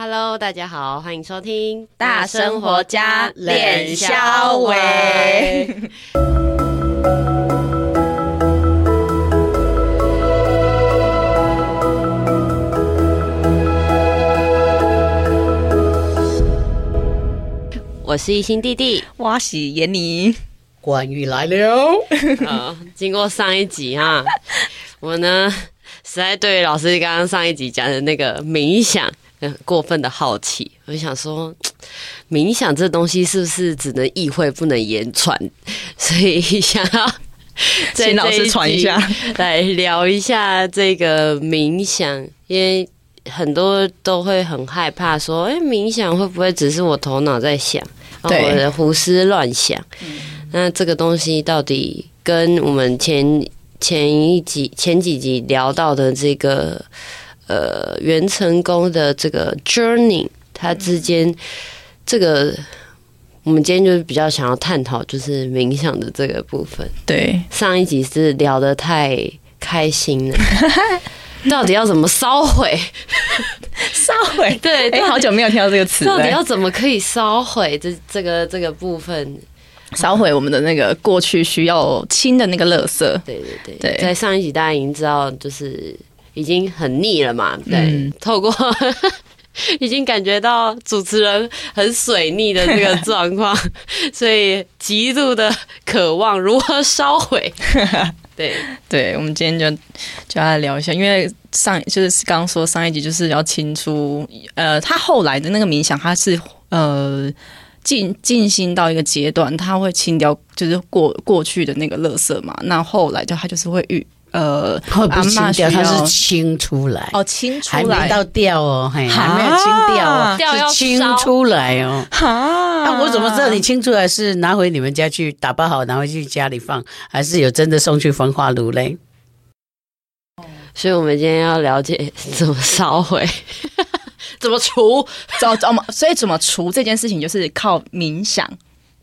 Hello，大家好，欢迎收听《大生活家脸肖伟》。我是一心弟弟，我是妍妮，关于来了。好，经过上一集啊，我呢实在对老师刚刚上一集讲的那个冥想。很过分的好奇，我就想说，冥想这东西是不是只能意会不能言传？所以想要 请老师传一下，来聊一下这个冥想，因为很多都会很害怕说，哎，冥想会不会只是我头脑在想，对，我的胡思乱想？那这个东西到底跟我们前前一集前几集聊到的这个？呃，袁成功的这个 journey，它之间这个，我们今天就是比较想要探讨，就是冥想的这个部分。对，上一集是聊得太开心了，到底要怎么烧毁？烧毁？对，哎、欸，好久没有听到这个词。到底要怎么可以烧毁这这个这个部分？烧毁我们的那个过去需要清的那个垃圾。对对对，对，在上一集大家已经知道，就是。已经很腻了嘛？对，嗯、透过 已经感觉到主持人很水逆的这个状况，所以极度的渴望如何烧毁。对，对，我们今天就就要来聊一下，因为上就是刚刚说上一集就是要清出，呃，他后来的那个冥想，他是呃进进行到一个阶段，他会清掉就是过过去的那个垃圾嘛，那后来就他就是会遇。呃，不是清掉，它是清出来。哦，清出来。还没到掉哦，还没有清掉哦，是清出来哦。哈，那我怎么知道你清出来是拿回你们家去打包好拿回去家里放，还是有真的送去焚化炉嘞？所以我们今天要了解怎么烧毁，怎么除，怎 怎么，所以怎么除这件事情就是靠冥想。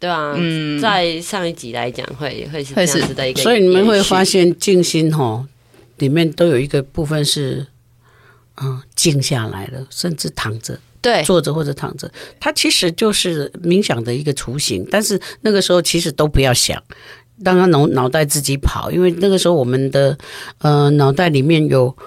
对啊，嗯，在上一集来讲会会是这样子的一个，所以你们会发现静心哈，里面都有一个部分是，嗯，静下来了，甚至躺着，对，坐着或者躺着，它其实就是冥想的一个雏形。但是那个时候其实都不要想，让他脑脑袋自己跑，因为那个时候我们的呃脑袋里面有，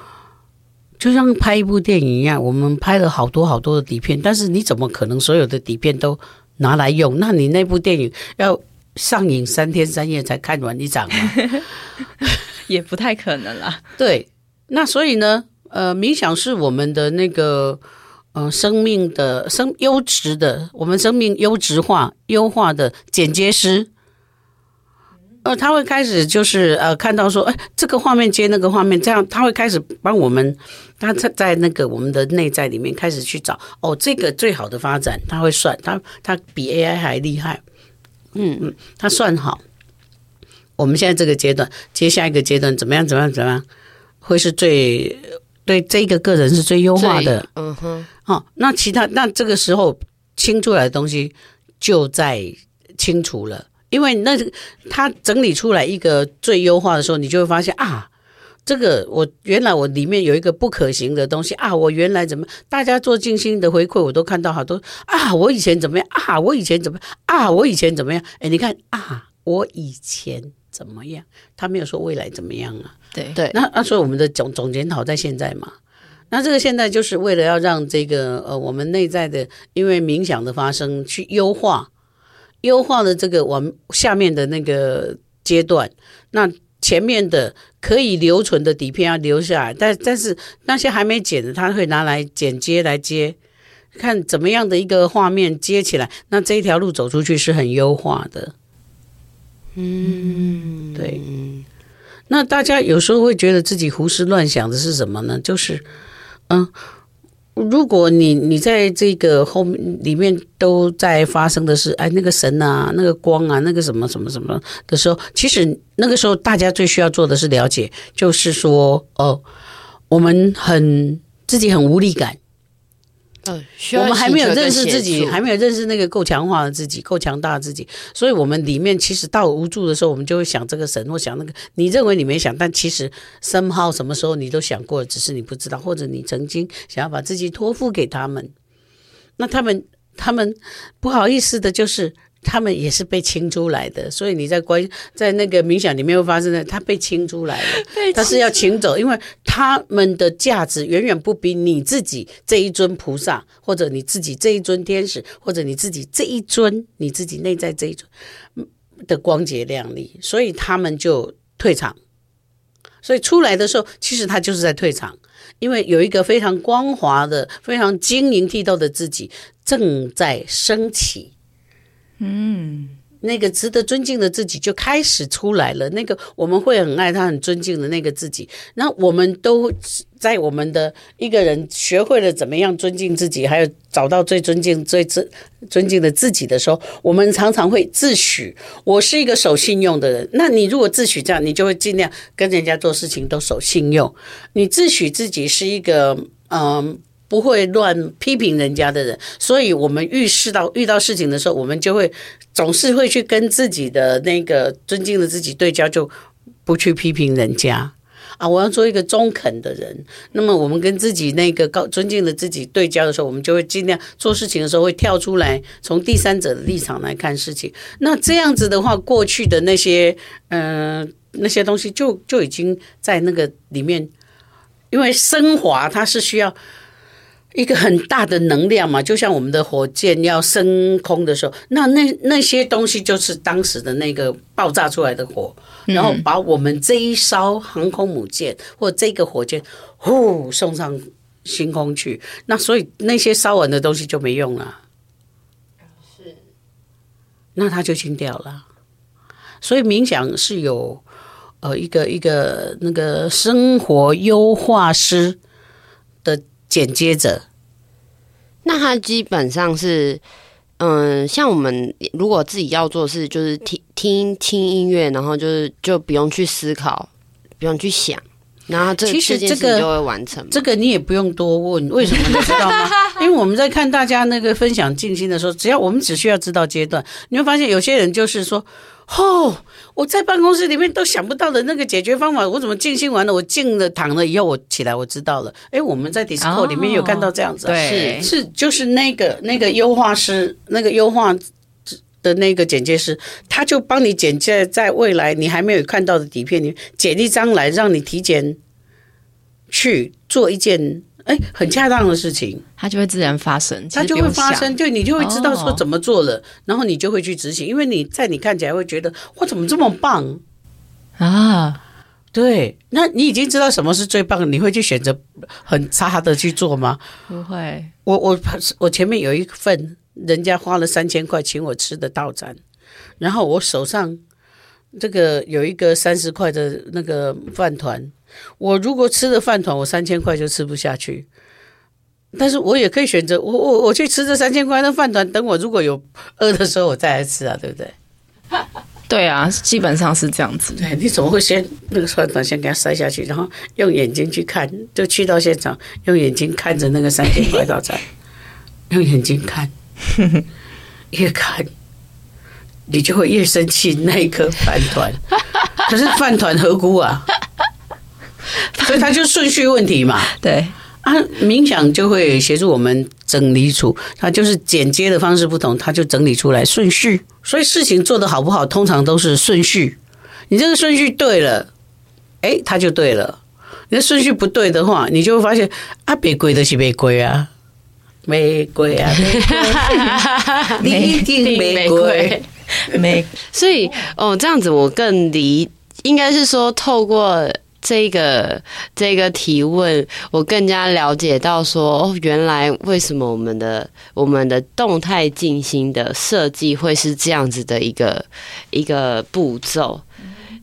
就像拍一部电影一样，我们拍了好多好多的底片，但是你怎么可能所有的底片都拿来用，那你那部电影要上映三天三夜才看完一场吗？也不太可能啦。对，那所以呢，呃，冥想是我们的那个呃生命的生优质的，我们生命优质化、优化的剪接师。呃，他会开始就是呃看到说，哎，这个画面接那个画面，这样他会开始帮我们，他在在那个我们的内在里面开始去找，哦，这个最好的发展，他会算，他他比 AI 还厉害，嗯嗯，他算好，我们现在这个阶段，接下一个阶段怎么样怎么样怎么样，会是最对这个个人是最优化的，嗯哼，哦，那其他那这个时候清出来的东西就在清除了。因为那他整理出来一个最优化的时候，你就会发现啊，这个我原来我里面有一个不可行的东西啊，我原来怎么大家做静心的回馈，我都看到好多啊，我以前怎么样啊，我以前怎么啊，我以前怎么样？哎，你看啊，我以前怎么样？他没有说未来怎么样啊？对对，那那所以我们的总总检讨在现在嘛，那这个现在就是为了要让这个呃我们内在的因为冥想的发生去优化。优化的这个往下面的那个阶段，那前面的可以留存的底片要留下来，但但是那些还没剪的，他会拿来剪接来接，看怎么样的一个画面接起来，那这一条路走出去是很优化的。嗯，对。那大家有时候会觉得自己胡思乱想的是什么呢？就是，嗯。如果你你在这个后面里面都在发生的是哎那个神啊那个光啊那个什么什么什么的时候，其实那个时候大家最需要做的是了解，就是说哦，我们很自己很无力感。我们还没有认识自己，还没有认识那个够强化的自己，够强大的自己，所以我们里面其实到无助的时候，我们就会想这个神，或想那个。你认为你没想，但其实 somehow 什么时候你都想过，只是你不知道，或者你曾经想要把自己托付给他们。那他们他们不好意思的就是。他们也是被清出来的，所以你在关在那个冥想里面会发生的，他被清出来了，他是要请走，因为他们的价值远远不比你自己这一尊菩萨，或者你自己这一尊天使，或者你自己这一尊你自己内在这一尊的光洁亮丽，所以他们就退场。所以出来的时候，其实他就是在退场，因为有一个非常光滑的、非常晶莹剔透的自己正在升起。嗯，那个值得尊敬的自己就开始出来了。那个我们会很爱他、很尊敬的那个自己。那我们都在我们的一个人学会了怎么样尊敬自己，还有找到最尊敬、最尊尊敬的自己的时候，我们常常会自诩我是一个守信用的人。那你如果自诩这样，你就会尽量跟人家做事情都守信用。你自诩自己是一个嗯。不会乱批评人家的人，所以我们遇事到遇到事情的时候，我们就会总是会去跟自己的那个尊敬的自己对焦，就不去批评人家啊。我要做一个中肯的人。那么我们跟自己那个高尊敬的自己对焦的时候，我们就会尽量做事情的时候会跳出来，从第三者的立场来看事情。那这样子的话，过去的那些嗯、那些东西就就已经在那个里面，因为升华它是需要。一个很大的能量嘛，就像我们的火箭要升空的时候，那那那些东西就是当时的那个爆炸出来的火，然后把我们这一艘航空母舰或这个火箭呼送上星空去。那所以那些烧完的东西就没用了，是，那它就清掉了。所以冥想是有呃一个一个那个生活优化师的。紧接着，那他基本上是，嗯，像我们如果自己要做事，就是听听听音乐，然后就是就不用去思考，不用去想，然后这其实这个就会完成。这个你也不用多问，为什么你知道吗？因为我们在看大家那个分享静心的时候，只要我们只需要知道阶段，你会发现有些人就是说。哦，我在办公室里面都想不到的那个解决方法，我怎么静心完了？我静了躺了以后，我起来我知道了。哎，我们在 Discord 里面有看到这样子，对，是就是那个那个优化师，那个优化的那个简介师，他就帮你剪接在未来你还没有看到的底片里剪一张来，让你提前去做一件。哎，很恰当的事情，它就会自然发生，它就会发生，对，你就会知道说怎么做了，哦、然后你就会去执行，因为你在你看起来会觉得我，怎么这么棒啊？对，那你已经知道什么是最棒的，你会去选择很差的去做吗？不会，我我我前面有一份人家花了三千块请我吃的道餐，然后我手上这个有一个三十块的那个饭团。我如果吃的饭团，我三千块就吃不下去。但是我也可以选择，我我我去吃这三千块的饭团，等我如果有饿的时候，我再来吃啊，对不对？对啊，基本上是这样子。对，你怎么会先那个饭团先给它塞下去，然后用眼睛去看，就去到现场用眼睛看着那个三千块道菜，用眼睛看，越看你就会越生气那一颗饭团。可是饭团何辜啊？所以它就顺序问题嘛，对啊，冥想就会协助我们整理出，它就是剪接的方式不同，它就整理出来顺序。所以事情做得好不好，通常都是顺序。你这个顺序对了，哎，它就对了。你的顺序不对的话，你就会发现啊，别归的是别归啊，没归啊，你一定玫瑰，玫。所以哦，这样子我更理，应该是说透过。这个这个提问，我更加了解到说，哦，原来为什么我们的我们的动态静心的设计会是这样子的一个一个步骤，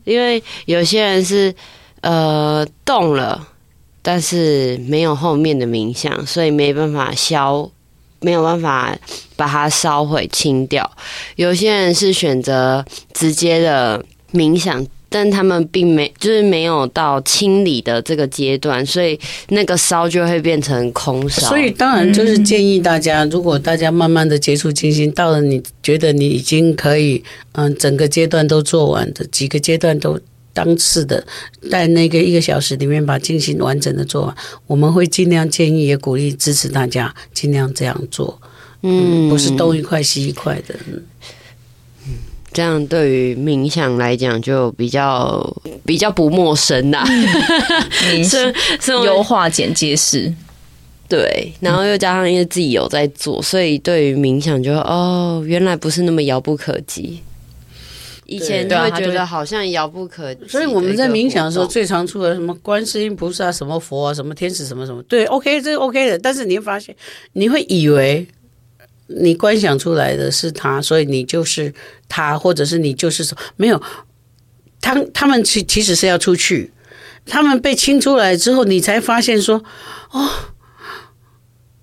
因为有些人是呃动了，但是没有后面的冥想，所以没办法消，没有办法把它烧毁清掉。有些人是选择直接的冥想。但他们并没，就是没有到清理的这个阶段，所以那个烧就会变成空烧。所以当然就是建议大家，如果大家慢慢的接触静心，到了你觉得你已经可以，嗯，整个阶段都做完的几个阶段都当次的在那个一个小时里面把进行完整的做完，我们会尽量建议也鼓励支持大家尽量这样做，嗯，不是东一块西一块的，嗯，这样对于冥想来讲就比较比较不陌生呐，是是优化简介式。对，然后又加上因为自己有在做，所以对于冥想就哦，原来不是那么遥不可及。以前就会觉得好像遥不可及。所以我们在冥想的时候，最常出的什么观世音菩萨、什么佛啊、什么天使、什么什么，对，OK，这是 OK 的。但是你会发现，你会以为你观想出来的是他，所以你就是他，或者是你就是说没有。他他们其其实是要出去，他们被清出来之后，你才发现说，哦。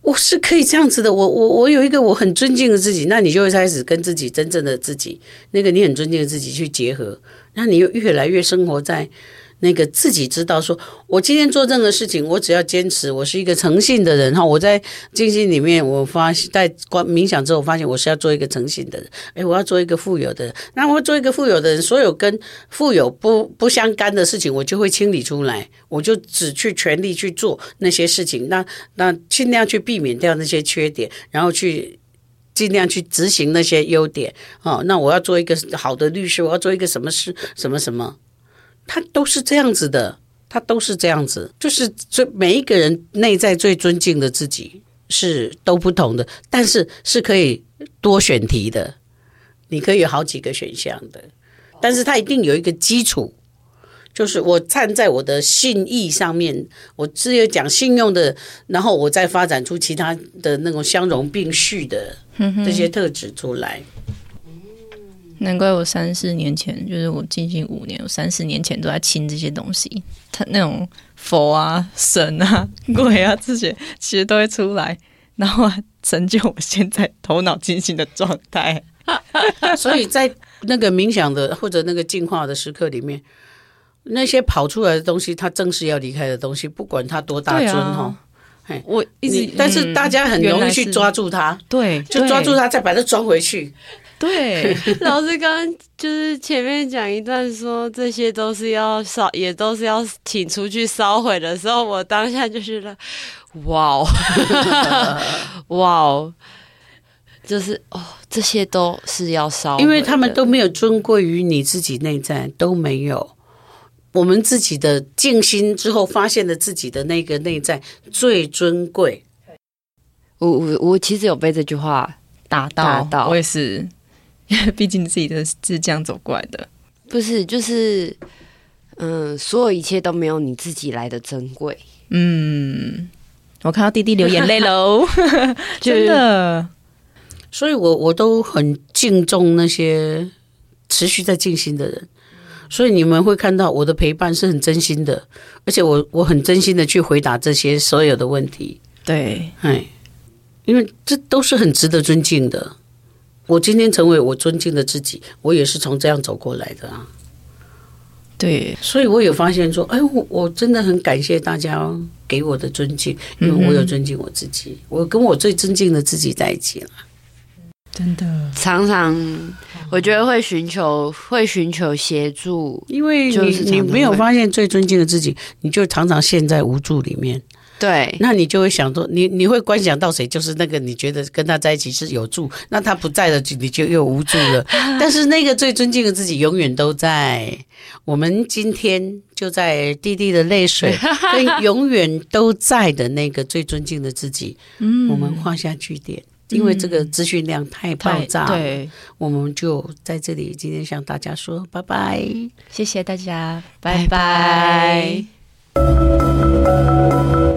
我是可以这样子的，我我我有一个我很尊敬的自己，那你就会开始跟自己真正的自己，那个你很尊敬的自己去结合，那你又越来越生活在。那个自己知道说，我今天做任何事情，我只要坚持，我是一个诚信的人哈。我在静心里面，我发现在观冥想之后，发现我是要做一个诚信的人。诶，我要做一个富有的人，那我做一个富有的人，所有跟富有不不相干的事情，我就会清理出来，我就只去全力去做那些事情。那那尽量去避免掉那些缺点，然后去尽量去执行那些优点。哦，那我要做一个好的律师，我要做一个什么事，什么什么。他都是这样子的，他都是这样子，就是最每一个人内在最尊敬的自己是都不同的，但是是可以多选题的，你可以有好几个选项的，但是他一定有一个基础，就是我站在我的信义上面，我只有讲信用的，然后我再发展出其他的那种相容并蓄的这些特质出来。难怪我三四年前，就是我进行五年，我三四年前都在清这些东西。他那种佛啊、神啊、鬼啊这些，其实都会出来，然后成就我现在头脑清醒的状态。所以在那个冥想的或者那个进化的时刻里面，那些跑出来的东西，它正是要离开的东西，不管它多大尊哈。啊、我一直，但是大家很容易去抓住它，对，就抓住它，再把它装回去。对，老师刚刚就是前面讲一段说，这些都是要烧，也都是要请出去烧毁的时候，我当下就觉得，哇哦，哇哦，就是哦，这些都是要烧，因为他们都没有尊贵于你自己内在，都没有。我们自己的静心之后，发现了自己的那个内在最尊贵。我我我其实有被这句话打到，打到我也是。毕竟自己的是这样走过来的，不是就是，嗯，所有一切都没有你自己来的珍贵。嗯，我看到弟弟流眼泪喽，真的。所以我我都很敬重那些持续在静心的人。所以你们会看到我的陪伴是很真心的，而且我我很真心的去回答这些所有的问题。对，哎，因为这都是很值得尊敬的。我今天成为我尊敬的自己，我也是从这样走过来的啊。对，所以我有发现说，哎，我我真的很感谢大家给我的尊敬，因为我有尊敬我自己，嗯、我跟我最尊敬的自己在一起了。真的，常常我觉得会寻求，会寻求协助，因为你你没有发现最尊敬的自己，你就常常陷在无助里面。对，那你就会想说，你你会观想到谁？就是那个你觉得跟他在一起是有助，那他不在了，你就又无助了。但是那个最尊敬的自己永远都在。我们今天就在弟弟的泪水 跟永远都在的那个最尊敬的自己，嗯，我们画下句点，因为这个资讯量太爆炸，对，我们就在这里今天向大家说拜拜，谢谢大家，拜拜。拜拜